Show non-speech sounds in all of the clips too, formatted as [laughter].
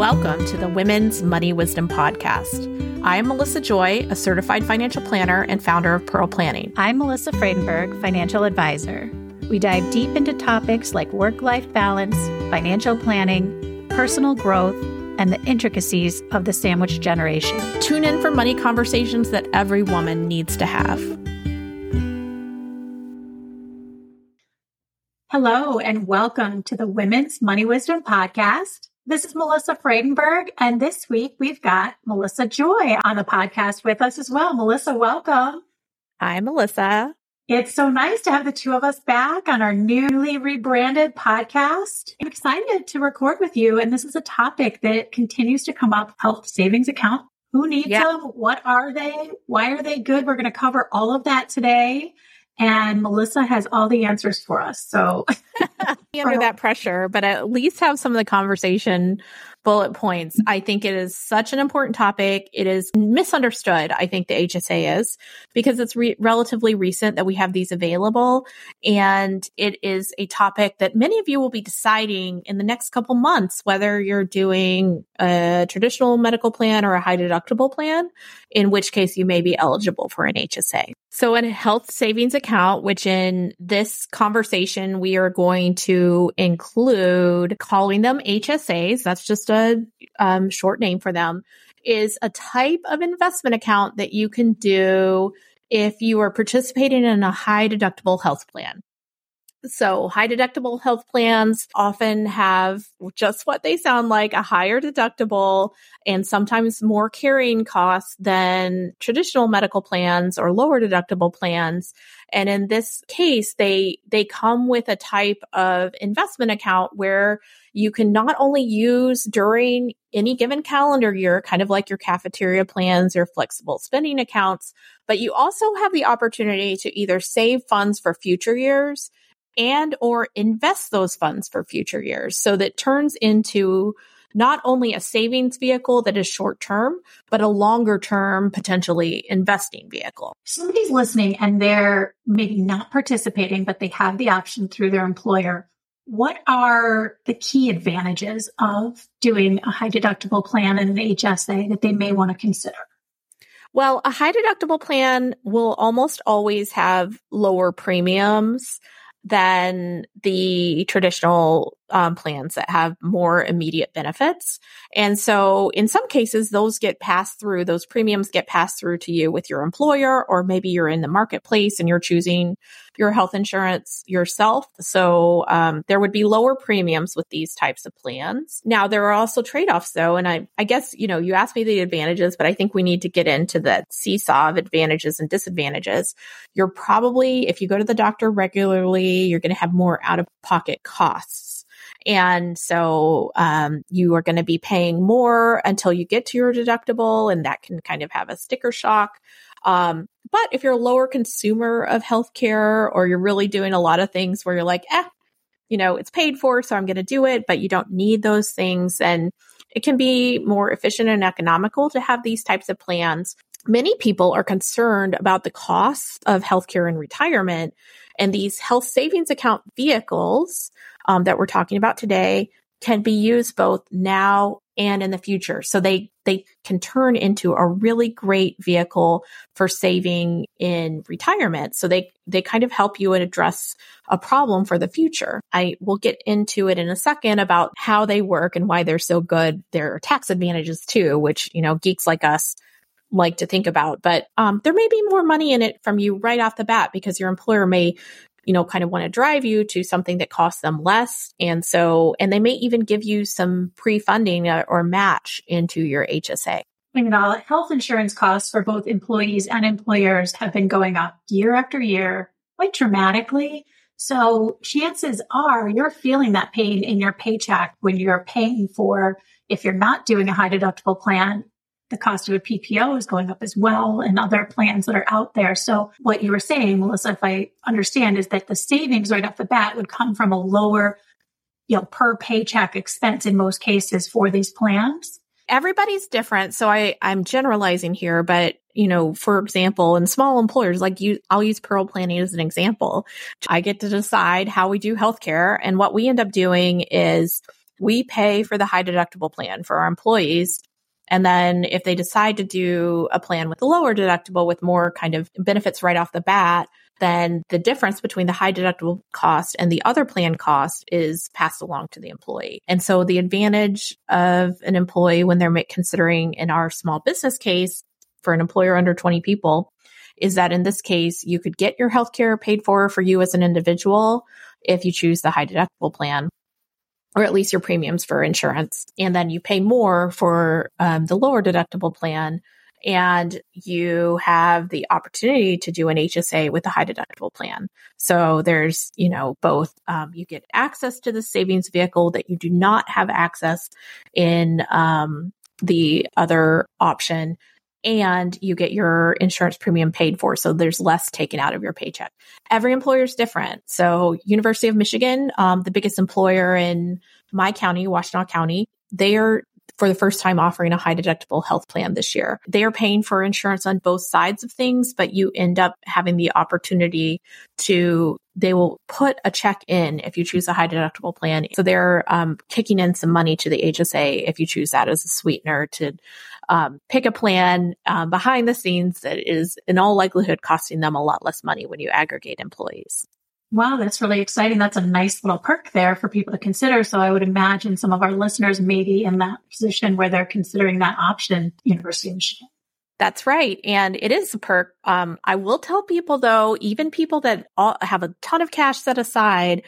Welcome to the Women's Money Wisdom Podcast. I'm Melissa Joy, a certified financial planner and founder of Pearl Planning. I'm Melissa Fradenburg, financial advisor. We dive deep into topics like work life balance, financial planning, personal growth, and the intricacies of the sandwich generation. Tune in for money conversations that every woman needs to have. Hello, and welcome to the Women's Money Wisdom Podcast. This is Melissa Fradenburg, and this week we've got Melissa Joy on the podcast with us as well. Melissa, welcome. Hi, Melissa. It's so nice to have the two of us back on our newly rebranded podcast. I'm excited to record with you, and this is a topic that continues to come up health savings account. Who needs yeah. them? What are they? Why are they good? We're going to cover all of that today and Melissa has all the answers for us. So [laughs] under that pressure, but at least have some of the conversation bullet points. I think it is such an important topic. It is misunderstood. I think the HSA is because it's re- relatively recent that we have these available. And it is a topic that many of you will be deciding in the next couple months, whether you're doing a traditional medical plan or a high deductible plan, in which case you may be eligible for an HSA. So in a health savings account, which in this conversation, we are going to include calling them HSAs. That's just a um, short name for them, is a type of investment account that you can do if you are participating in a high deductible health plan. So high deductible health plans often have just what they sound like, a higher deductible and sometimes more carrying costs than traditional medical plans or lower deductible plans. And in this case, they, they come with a type of investment account where you can not only use during any given calendar year, kind of like your cafeteria plans or flexible spending accounts, but you also have the opportunity to either save funds for future years and or invest those funds for future years so that turns into not only a savings vehicle that is short term, but a longer term, potentially investing vehicle. Somebody's listening and they're maybe not participating, but they have the option through their employer. What are the key advantages of doing a high deductible plan and an HSA that they may want to consider? Well, a high deductible plan will almost always have lower premiums than the traditional um, plans that have more immediate benefits. And so in some cases, those get passed through, those premiums get passed through to you with your employer, or maybe you're in the marketplace and you're choosing your health insurance yourself. So um, there would be lower premiums with these types of plans. Now, there are also trade offs though. And I, I guess, you know, you asked me the advantages, but I think we need to get into the seesaw of advantages and disadvantages. You're probably, if you go to the doctor regularly, you're going to have more out of pocket costs and so um, you are going to be paying more until you get to your deductible, and that can kind of have a sticker shock. Um, but if you're a lower consumer of healthcare or you're really doing a lot of things where you're like, eh, you know, it's paid for, so I'm going to do it, but you don't need those things, and it can be more efficient and economical to have these types of plans. Many people are concerned about the costs of healthcare and retirement, and these health savings account vehicles um, that we're talking about today can be used both now and in the future. So they, they can turn into a really great vehicle for saving in retirement. So they, they kind of help you address a problem for the future. I will get into it in a second about how they work and why they're so good. There are tax advantages too, which, you know, geeks like us like to think about, but um, there may be more money in it from you right off the bat because your employer may you know, kind of want to drive you to something that costs them less. And so, and they may even give you some pre funding or match into your HSA. Know, health insurance costs for both employees and employers have been going up year after year quite dramatically. So chances are you're feeling that pain in your paycheck when you're paying for, if you're not doing a high deductible plan, the cost of a PPO is going up as well and other plans that are out there. So what you were saying, Melissa, if I understand, is that the savings right off the bat would come from a lower, you know, per paycheck expense in most cases for these plans. Everybody's different. So I, I'm generalizing here, but you know, for example, in small employers, like you, I'll use Pearl Planning as an example. I get to decide how we do healthcare. And what we end up doing is we pay for the high deductible plan for our employees. And then if they decide to do a plan with a lower deductible with more kind of benefits right off the bat, then the difference between the high deductible cost and the other plan cost is passed along to the employee. And so the advantage of an employee when they're considering in our small business case for an employer under 20 people is that in this case, you could get your healthcare paid for for you as an individual if you choose the high deductible plan or at least your premiums for insurance. And then you pay more for um, the lower deductible plan. And you have the opportunity to do an HSA with a high deductible plan. So there's, you know, both, um, you get access to the savings vehicle that you do not have access in, um, the other option and you get your insurance premium paid for. So there's less taken out of your paycheck. Every employer is different. So University of Michigan, um, the biggest employer in my county, Washtenaw County, they are for the first time offering a high deductible health plan this year. They are paying for insurance on both sides of things, but you end up having the opportunity to they will put a check in if you choose a high deductible plan. So they're um, kicking in some money to the HSA if you choose that as a sweetener to um, pick a plan um, behind the scenes that is in all likelihood costing them a lot less money when you aggregate employees. Wow, that's really exciting. That's a nice little perk there for people to consider. So I would imagine some of our listeners may be in that position where they're considering that option, University of Michigan. That's right. And it is a perk. Um, I will tell people though, even people that all, have a ton of cash set aside,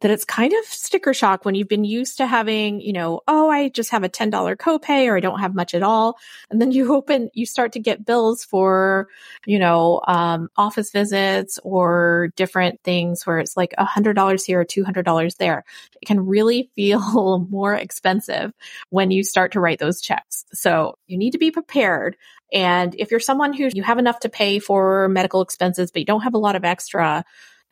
that it's kind of sticker shock when you've been used to having, you know, oh, I just have a $10 copay or I don't have much at all. And then you [laughs] open, you start to get bills for, you know, um, office visits or different things where it's like a $100 here or $200 there. It can really [laughs] feel more expensive when you start to write those checks. So you need to be prepared. And if you're someone who you have enough to pay for medical expenses, but you don't have a lot of extra,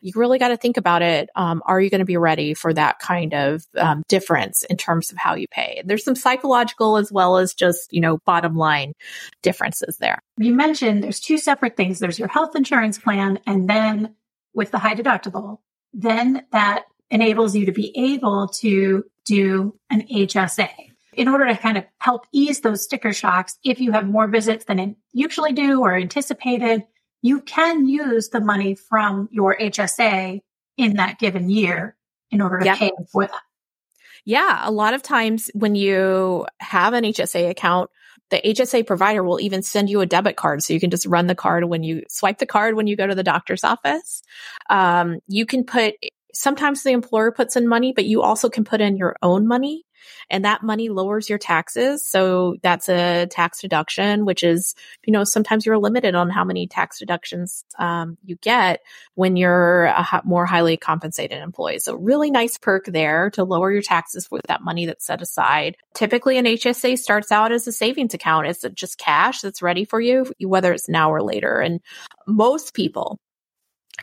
you really got to think about it. Um, are you going to be ready for that kind of um, difference in terms of how you pay? There's some psychological as well as just, you know, bottom line differences there. You mentioned there's two separate things. There's your health insurance plan and then with the high deductible, then that enables you to be able to do an HSA in order to kind of help ease those sticker shocks. If you have more visits than usually do or anticipated, you can use the money from your HSA in that given year in order to yep. pay for that. Yeah, a lot of times when you have an HSA account, the HSA provider will even send you a debit card so you can just run the card when you swipe the card when you go to the doctor's office. Um, you can put sometimes the employer puts in money, but you also can put in your own money and that money lowers your taxes. So that's a tax deduction, which is, you know, sometimes you're limited on how many tax deductions um, you get when you're a more highly compensated employee. So really nice perk there to lower your taxes with that money that's set aside. Typically an HSA starts out as a savings account. It's just cash that's ready for you, whether it's now or later. And most people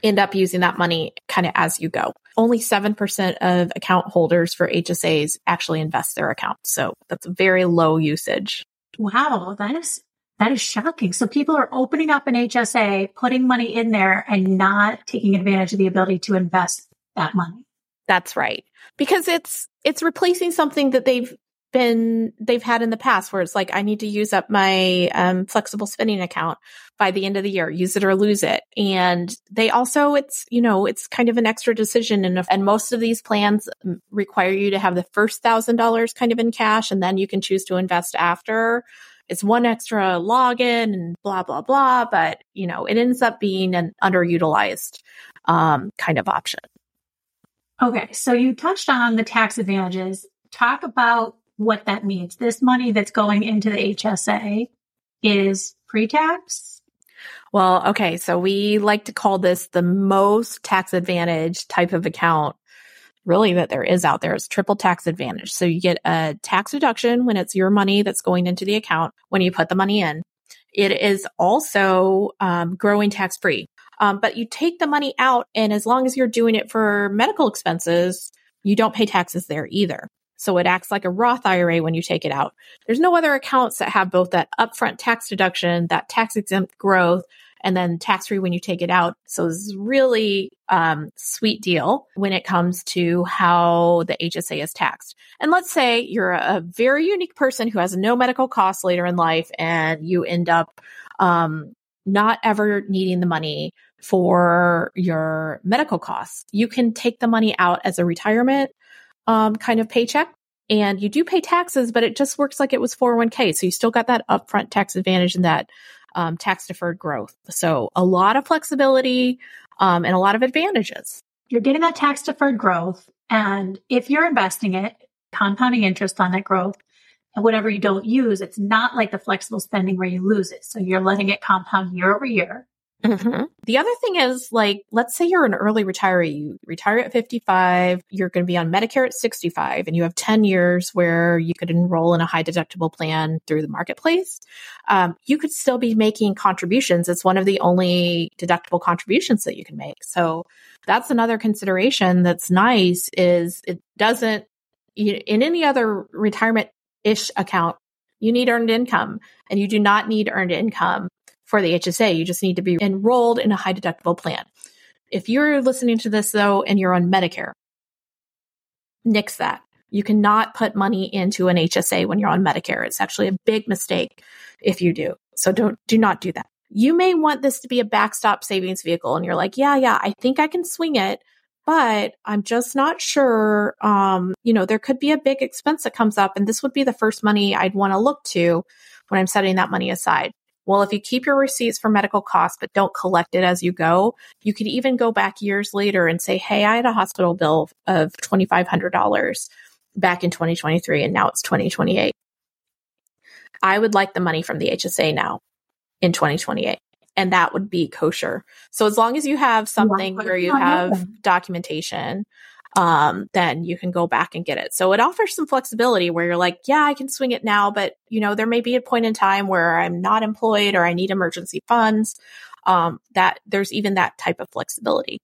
end up using that money kind of as you go. Only 7% of account holders for HSAs actually invest their account. So that's very low usage. Wow, that is that is shocking. So people are opening up an HSA, putting money in there and not taking advantage of the ability to invest that money. That's right. Because it's it's replacing something that they've been they've had in the past where it's like I need to use up my um, flexible spending account by the end of the year, use it or lose it. And they also it's you know it's kind of an extra decision, and and most of these plans require you to have the first thousand dollars kind of in cash, and then you can choose to invest after. It's one extra login and blah blah blah, but you know it ends up being an underutilized um, kind of option. Okay, so you touched on the tax advantages. Talk about what that means. This money that's going into the HSA is pre tax. Well, okay. So we like to call this the most tax advantage type of account really that there is out there is triple tax advantage. So you get a tax deduction when it's your money that's going into the account when you put the money in. It is also um, growing tax free. Um, but you take the money out, and as long as you're doing it for medical expenses, you don't pay taxes there either. So it acts like a Roth IRA when you take it out. There's no other accounts that have both that upfront tax deduction, that tax exempt growth, and then tax free when you take it out. So it's really um, sweet deal when it comes to how the HSA is taxed. And let's say you're a very unique person who has no medical costs later in life and you end up um, not ever needing the money for your medical costs. You can take the money out as a retirement um, kind of paycheck and you do pay taxes, but it just works like it was 401k. So you still got that upfront tax advantage and that um, tax deferred growth. So a lot of flexibility um, and a lot of advantages. You're getting that tax deferred growth. And if you're investing it, compounding interest on that growth, and whatever you don't use, it's not like the flexible spending where you lose it. So you're letting it compound year over year. Mm-hmm. The other thing is like, let's say you're an early retiree, you retire at 55, you're going to be on Medicare at 65, and you have 10 years where you could enroll in a high deductible plan through the marketplace. Um, you could still be making contributions. It's one of the only deductible contributions that you can make. So that's another consideration that's nice is it doesn't, in any other retirement ish account, you need earned income and you do not need earned income for the HSA. You just need to be enrolled in a high deductible plan. If you're listening to this though and you're on Medicare, nix that. You cannot put money into an HSA when you're on Medicare. It's actually a big mistake if you do. So don't do not do that. You may want this to be a backstop savings vehicle and you're like, "Yeah, yeah, I think I can swing it." But I'm just not sure. Um, you know, there could be a big expense that comes up, and this would be the first money I'd want to look to when I'm setting that money aside. Well, if you keep your receipts for medical costs, but don't collect it as you go, you could even go back years later and say, Hey, I had a hospital bill of $2,500 back in 2023 and now it's 2028. I would like the money from the HSA now in 2028 and that would be kosher. So as long as you have something where you have documentation um, then you can go back and get it. So it offers some flexibility where you're like, yeah, I can swing it now, but you know, there may be a point in time where I'm not employed or I need emergency funds. Um, that there's even that type of flexibility.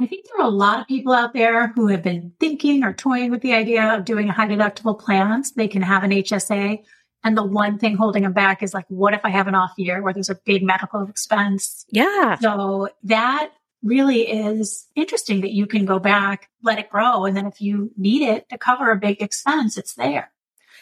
I think there are a lot of people out there who have been thinking or toying with the idea of doing a high deductible plans. They can have an HSA. And the one thing holding them back is like, what if I have an off year where there's a big medical expense? Yeah. So that really is interesting that you can go back, let it grow. And then if you need it to cover a big expense, it's there.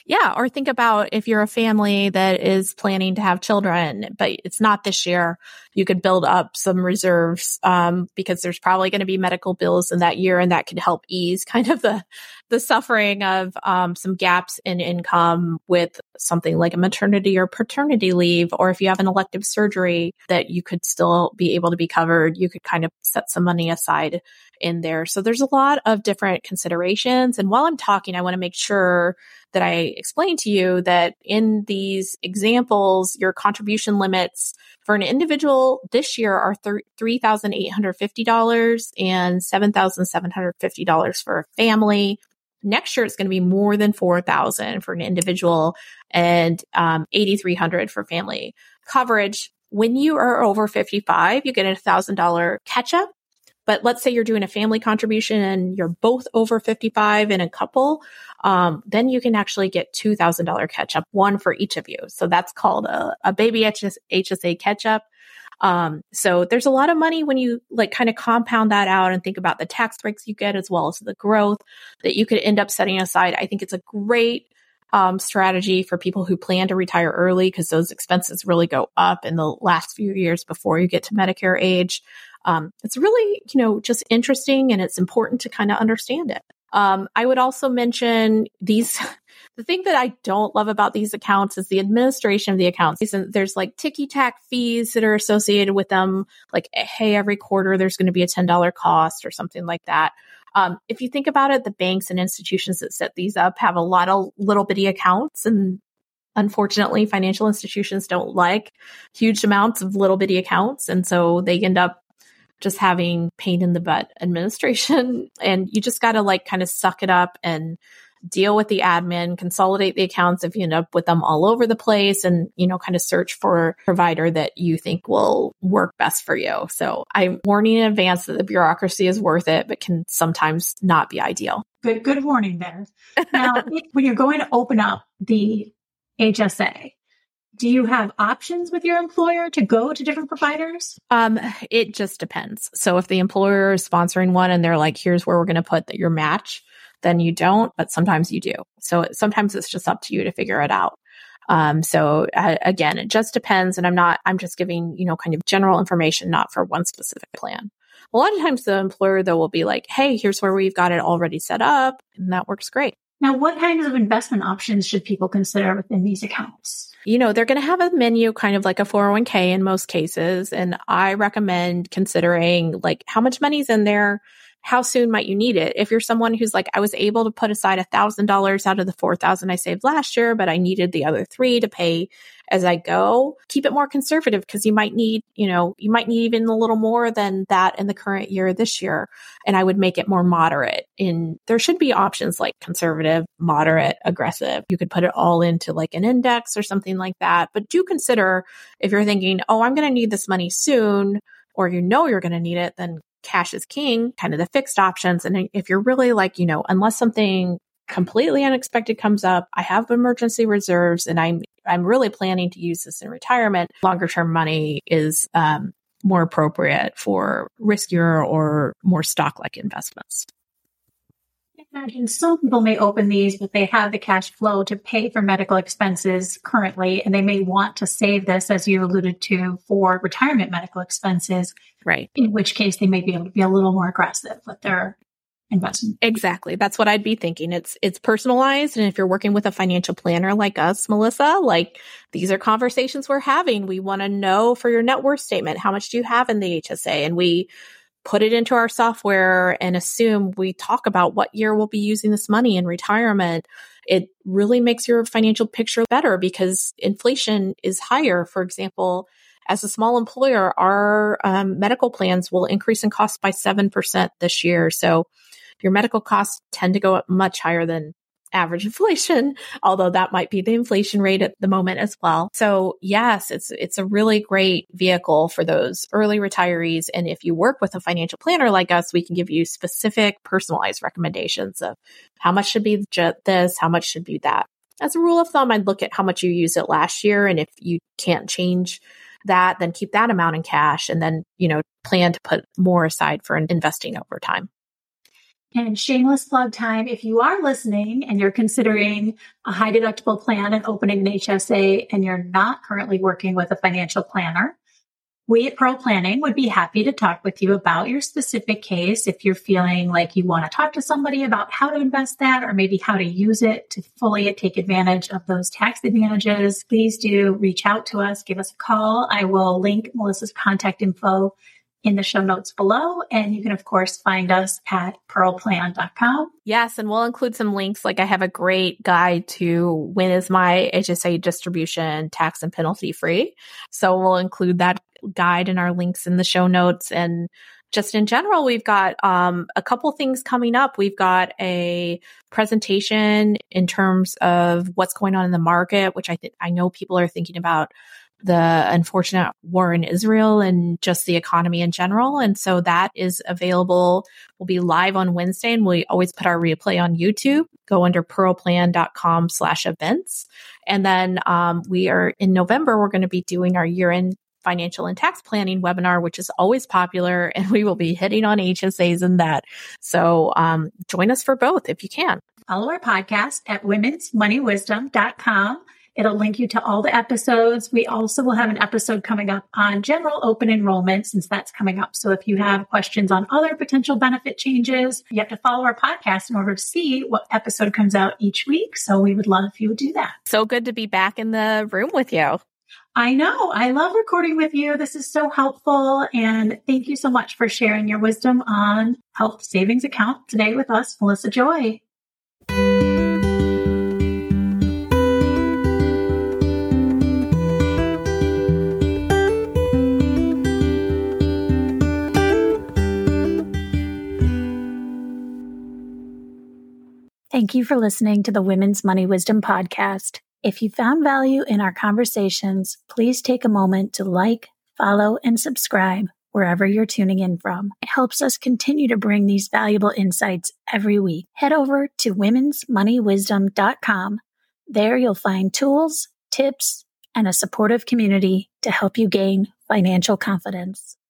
Yeah. Or think about if you're a family that is planning to have children, but it's not this year, you could build up some reserves, um, because there's probably going to be medical bills in that year and that could help ease kind of the, the suffering of, um, some gaps in income with something like a maternity or paternity leave, or if you have an elective surgery that you could still be able to be covered, you could kind of set some money aside in there. So there's a lot of different considerations. And while I'm talking, I want to make sure that I explain to you that in these examples, your contribution limits for an individual this year are $3,850 and $7,750 for a family. Next year, it's going to be more than 4,000 for an individual and um, 8,300 for family coverage. When you are over 55, you get a $1,000 catch up but let's say you're doing a family contribution and you're both over 55 in a couple, um, then you can actually get $2,000 catch up, one for each of you. So that's called a, a baby HS, HSA catch up. Um, so there's a lot of money when you like kind of compound that out and think about the tax breaks you get as well as the growth that you could end up setting aside. I think it's a great um, strategy for people who plan to retire early because those expenses really go up in the last few years before you get to Medicare age um, it's really, you know, just interesting and it's important to kind of understand it. Um, I would also mention these. [laughs] the thing that I don't love about these accounts is the administration of the accounts. There's like ticky tack fees that are associated with them. Like, hey, every quarter there's going to be a $10 cost or something like that. Um, if you think about it, the banks and institutions that set these up have a lot of little bitty accounts and unfortunately financial institutions don't like huge amounts of little bitty accounts. And so they end up just having pain in the butt administration. [laughs] And you just got to like kind of suck it up and deal with the admin, consolidate the accounts if you end up with them all over the place and, you know, kind of search for a provider that you think will work best for you. So I'm warning in advance that the bureaucracy is worth it, but can sometimes not be ideal. Good, good warning there. Now, [laughs] when you're going to open up the HSA, Do you have options with your employer to go to different providers? Um, it just depends. So if the employer is sponsoring one and they're like, here's where we're going to put your match, then you don't, but sometimes you do. So sometimes it's just up to you to figure it out. Um, so uh, again, it just depends. And I'm not, I'm just giving, you know, kind of general information, not for one specific plan. A lot of times the employer though will be like, Hey, here's where we've got it already set up. And that works great. Now, what kinds of investment options should people consider within these accounts? You know, they're going to have a menu kind of like a 401k in most cases. And I recommend considering like how much money's in there, how soon might you need it? If you're someone who's like, I was able to put aside a thousand dollars out of the four thousand I saved last year, but I needed the other three to pay as I go, keep it more conservative because you might need, you know, you might need even a little more than that in the current year this year. And I would make it more moderate in there should be options like conservative, moderate, aggressive. You could put it all into like an index or something like that. But do consider if you're thinking, oh, I'm going to need this money soon, or you know you're going to need it, then cash is king, kind of the fixed options. And if you're really like, you know, unless something completely unexpected comes up, I have emergency reserves and I'm I'm really planning to use this in retirement. Longer term money is um, more appropriate for riskier or more stock like investments. Imagine some people may open these, but they have the cash flow to pay for medical expenses currently, and they may want to save this, as you alluded to, for retirement medical expenses. Right. In which case they may be able to be a little more aggressive with their investment. Exactly. That's what I'd be thinking. It's it's personalized and if you're working with a financial planner like us, Melissa, like these are conversations we're having. We want to know for your net worth statement, how much do you have in the HSA? And we put it into our software and assume we talk about what year we'll be using this money in retirement. It really makes your financial picture better because inflation is higher. For example, as a small employer, our um, medical plans will increase in cost by 7% this year. So your medical costs tend to go up much higher than average inflation, [laughs] although that might be the inflation rate at the moment as well. So yes, it's, it's a really great vehicle for those early retirees. And if you work with a financial planner like us, we can give you specific personalized recommendations of how much should be this, how much should be that. As a rule of thumb, I'd look at how much you used it last year. And if you can't change that, then keep that amount in cash and then, you know, plan to put more aside for investing over time. And shameless plug time. If you are listening and you're considering a high deductible plan and opening an HSA and you're not currently working with a financial planner, we at Pearl Planning would be happy to talk with you about your specific case. If you're feeling like you want to talk to somebody about how to invest that or maybe how to use it to fully take advantage of those tax advantages, please do reach out to us. Give us a call. I will link Melissa's contact info in the show notes below. And you can, of course, find us at pearlplan.com. Yes. And we'll include some links. Like I have a great guide to when is my HSA distribution tax and penalty free. So we'll include that guide in our links in the show notes. And just in general, we've got um, a couple things coming up. We've got a presentation in terms of what's going on in the market, which I think I know people are thinking about the unfortunate war in Israel and just the economy in general. And so that is available. We'll be live on Wednesday and we always put our replay on YouTube. Go under pearlplan.com slash events. And then um, we are in November, we're going to be doing our year end financial and tax planning webinar, which is always popular. [laughs] And we will be hitting on HSAs and that. So um, join us for both if you can. Follow our podcast at womensmoneywisdom.com. It'll link you to all the episodes. We also will have an episode coming up on general open enrollment since that's coming up. So if you have questions on other potential benefit changes, you have to follow our podcast in order to see what episode comes out each week. So we would love if you would do that. So good to be back in the room with you. I know. I love recording with you. This is so helpful. And thank you so much for sharing your wisdom on health savings account today with us, Melissa Joy. Thank you for listening to the Women's Money Wisdom Podcast. If you found value in our conversations, please take a moment to like, follow, and subscribe wherever you're tuning in from. It helps us continue to bring these valuable insights every week. Head over to womensmoneywisdom.com. There you'll find tools, tips, and a supportive community to help you gain financial confidence.